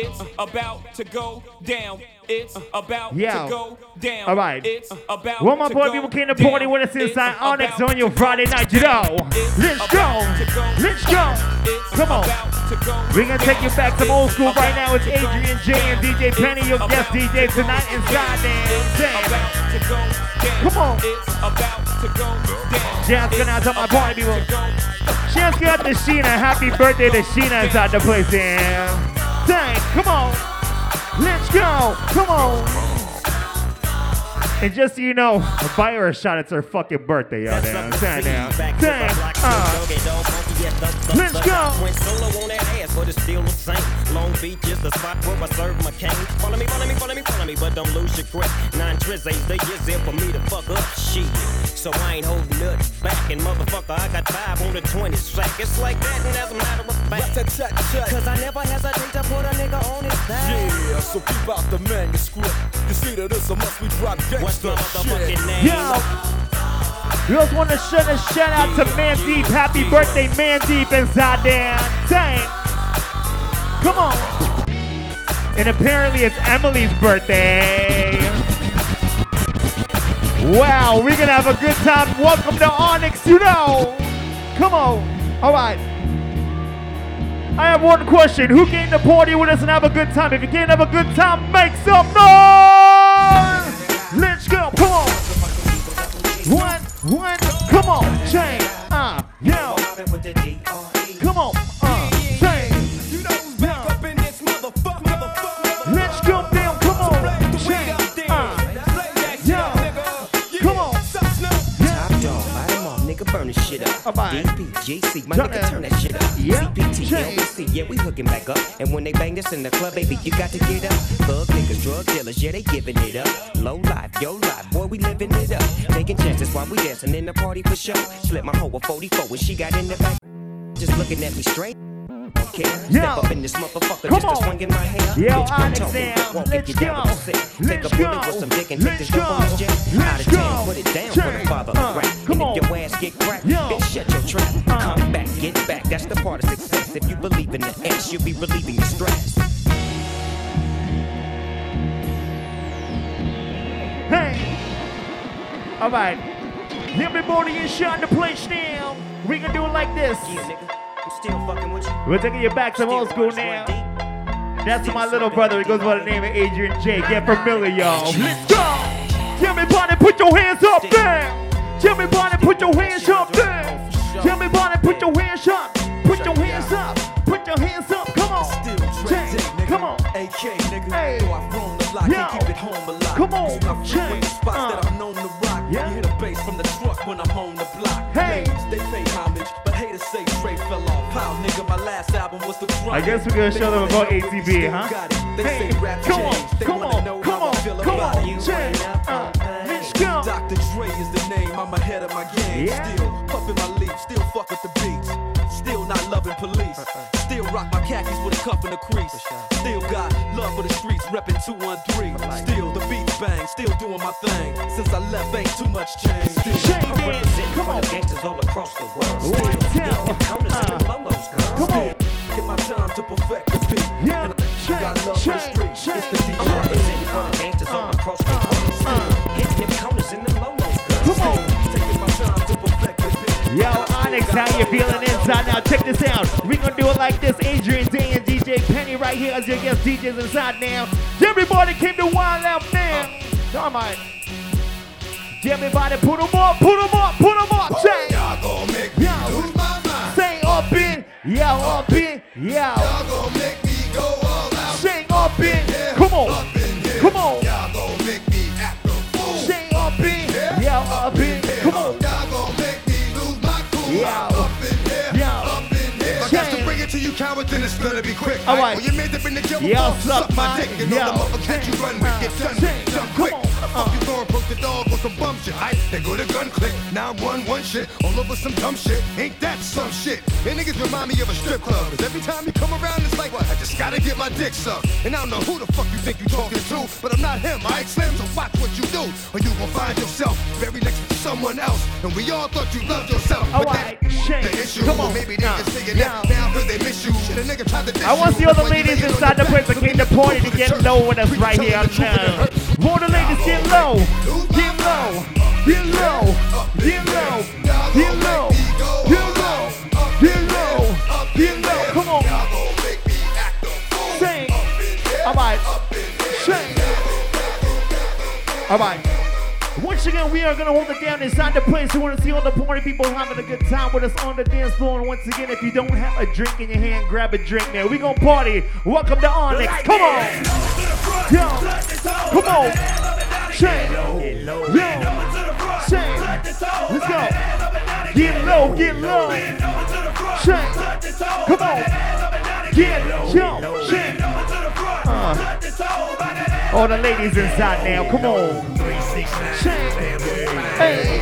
It's uh-huh. about to go down. It's uh-huh. about Yeah. to go down. All right. It's uh-huh. about One more to boy people came to party with us inside Onyx on your Friday night, you know. Let's go. to Let's go. Come on. to We're gonna take you back some old school right now. It's Adrian to J and DJ Penny, your guest DJ tonight inside It's there. about to go down. Come on. It's about to go down. Shouts going out to my party people. about to go Shouts go out to Sheena. Happy birthday to Sheena inside the place there. Dang, come on. Let's go. Come on. And just so you know, buy her a shot. It's her fucking birthday, y'all. Damn, damn. Dang, uh, Let's go. Beach is the spot where I serve my cane. Follow me, follow me, follow me, follow me, but don't lose your grip. Nine trizzies, the years there for me to fuck up shit. So I ain't holding nothing back. And motherfucker, I got five on the 20 sack. It's like that, and as a matter of fact. Cause I never hesitate to put a nigga on his back. Yeah, so keep out the manuscript. You see that this a must we drop What's my motherfucking shit. name? Yo. We also want to send a shout out to Mandeep. Happy birthday, Mandeep inside there. Dang. Come on. And apparently it's Emily's birthday. Wow, we're gonna have a good time. Welcome to Onyx, you know. Come on. All right. I have one question. Who came to party with us and have a good time? If you can't have a good time, make some noise. Let's go. Come on. One, one, come on, chain, uh, yo, this shit up. Alright. DPGC, my nigga, turn that shit up. Yeah. CPT, LBC, yeah, we hooking back up. And when they bang this in the club, baby, you got to get up. Thug niggas, drug dealers, yeah, they giving it up. Low life, yo life, boy, we living it up. Taking chances while we dancing in the party for show. Slip my hoe a 44 when she got in the back. Just looking at me straight. Okay, Yeah. step up in this motherfucker Come just on. to swing in my hair. Yo, Bitch, come Onyx talk me, now. walk Let's go. with sick. Take Let's a bullet go. with some dick and take Let's this dope on this go. jet. Let's Out of town, put it down for the father Uh, of rap. come And on. if your ass get cracked, Yo. That's the part of success. If you believe in the S, you'll be relieving the stress. hey, all right, everybody is shot the place now, we gonna do it like this, Yeah, nigga. I'm still fucking with you. we're taking you back to old school now, that's my little brother, he goes by the name of Adrian J, get familiar y'all, let's go, everybody put your hands up there, everybody put your hands up there, everybody put your hands up, put your hands up, put your hands up, come on, Still Jay, come on. AK nigga. Hey. Though I roam the block, Yo. can't keep it home a lot. Come on, So I frequent Jay. spots Uh. that I'm known to rock. Yeah. You hear the bass from the truck when I'm on the block. Hey. Ladies, they pay homage, but haters say Dre fell off. Pow, nigga, my last album was the grind. I guess we're gonna show them about wanna know if we ATV, huh? got it. They Hey, say rap come on. They come on, know come how on, I feel come about on, it. Jay, let's go. Dr. Dre is the name, I'm ahead of my game. Yeah. Still puffin' my leaf, still fuck with the cuff and a crease. Still got love for the streets, reppin' 213. Still the beats bang, still doing my thing. Since I left, ain't too much change. Still Shake I'm it, come on, gangsters all across the world. One, Still, two, yeah, counters uh, and lolos, girl. come on, Get my time to perfect the beat. Yeah, And I got shake, love for the streets. shake. It's the I'm representing for the gangsters all uh, across the world. Uh, still, uh. hitting them counters and them lolos, girl. come on. Taking my time to perfect the beat. Yo, Onyx, how you feeling inside now? Check this out. We gonna do it like this. Adrian Day and DJ Penny right here as your guest DJs inside now. Everybody came to Wild Out now. Come on. Everybody put them up, put them up, put them up. Say, Y'all gon' make me Yo. lose my mind. say up in, yo, up in, yo. Y'all gon' make me go all out. Sing up in, come on, Up in here. come on. Y'all gon' make me act a fool. Sing up in, yo, up in, come on. Y'all gon' make me lose my cool. Yo. Up to bring it to you, coward, then it's gonna be quick. All right. When you made up in the jail, Yo, suck my dick. And all the motherfuckers you run with get done. Done quick. Fuck you going broke the dog on some bum shit? I they go to gun click, 911 shit, all over some dumb shit. Ain't that some shit? And niggas remind me of a strip club. Cause every time you come around, it's like, what? I just gotta get my dick sucked. And I don't know who the fuck you think you talking to, but I'm not him. I Slim, so watch what you do, or you gon' find yourself buried next to someone else. And we all thought you loved yourself. All but right, that shake. the issue. Come on. Maybe they Nah. just saying Yeah. that now cause they miss you. Shit, a nigga tried to I want to see all the That's why you ladies inside the your place back. that came to party to get low with us right here now. The ladies get low, get low, get low, get low, get low, get low, get low, get low. Come on, sing. All right, sing. All right. Once again, we are gonna hold it down inside the place. We want to see all the party people having a good time with us on the dance floor. And once again, if you don't have a drink in your hand, grab a drink now. We gonna party. Welcome to Onyx. Come on, yo, come on, shake, yo, shake. Let's go. Get low, get low, shake. Come on, get yo, shake. Uh. All the ladies inside now. Come on. Shake. Hey.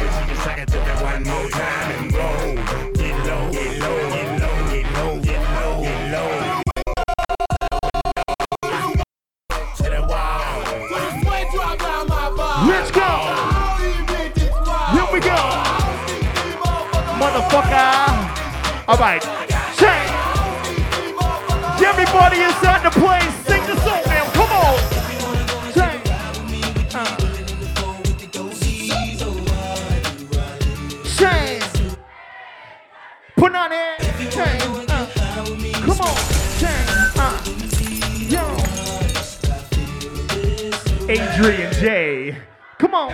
Motherfucker. All right. Shake. Everybody inside the place, sing the song now. Come on. Shake. Put on it. Shake. Uh. Come on. Shake. Uh. Yo. Adrian J. Come on.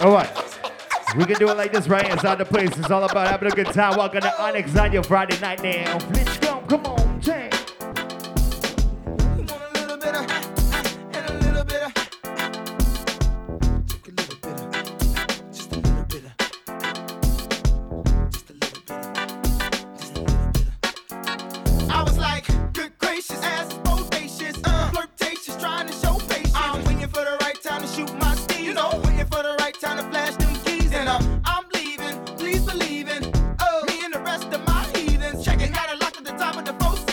All right. We can do it like this right inside the place. It's all about having a good time. Welcome to Onyx on your Friday night now. At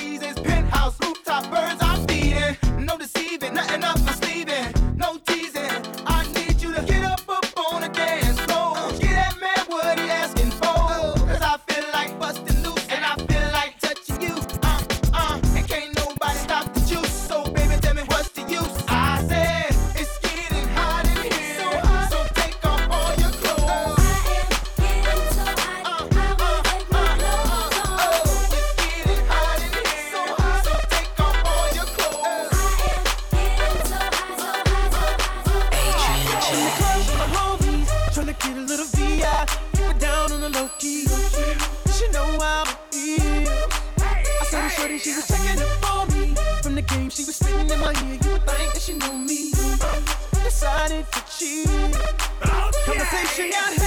she was checking up on me. From the game, she was spitting in my ear. You would think that she knew me. Decided to cheat. Oh, Conversation got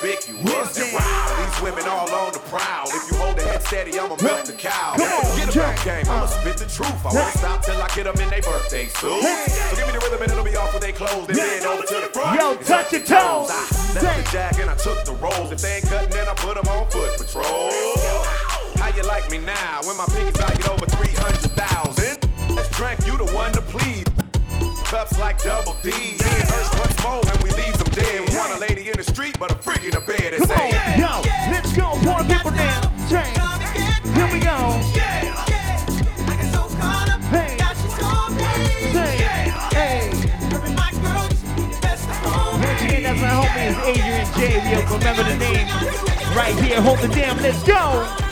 conspicuous. And wow, these women all on the prowl. If you hold the head steady, I'ma milk the cow. Get a Jack. rap game, I'ma spit the truth. I won't stop till I get them in their birthday suit. So give me the rhythm and it'll be off with their clothes. And then bend over to the front. Yo, touch your toes. I left the jag and I took the rolls. If they ain't cutting, then I put them on foot patrol. How you like me now when my pinky's valued over 300,000? Let's drink, you the one to please. Cups like double D. street, but a freak bed. It's Come on, a yo, let's go, pour the people down. Drink. Here we go. Hey. Say, hey. Once again, that's my homie, is Adrian J. We remember the name right here. Hold it down. Let's go.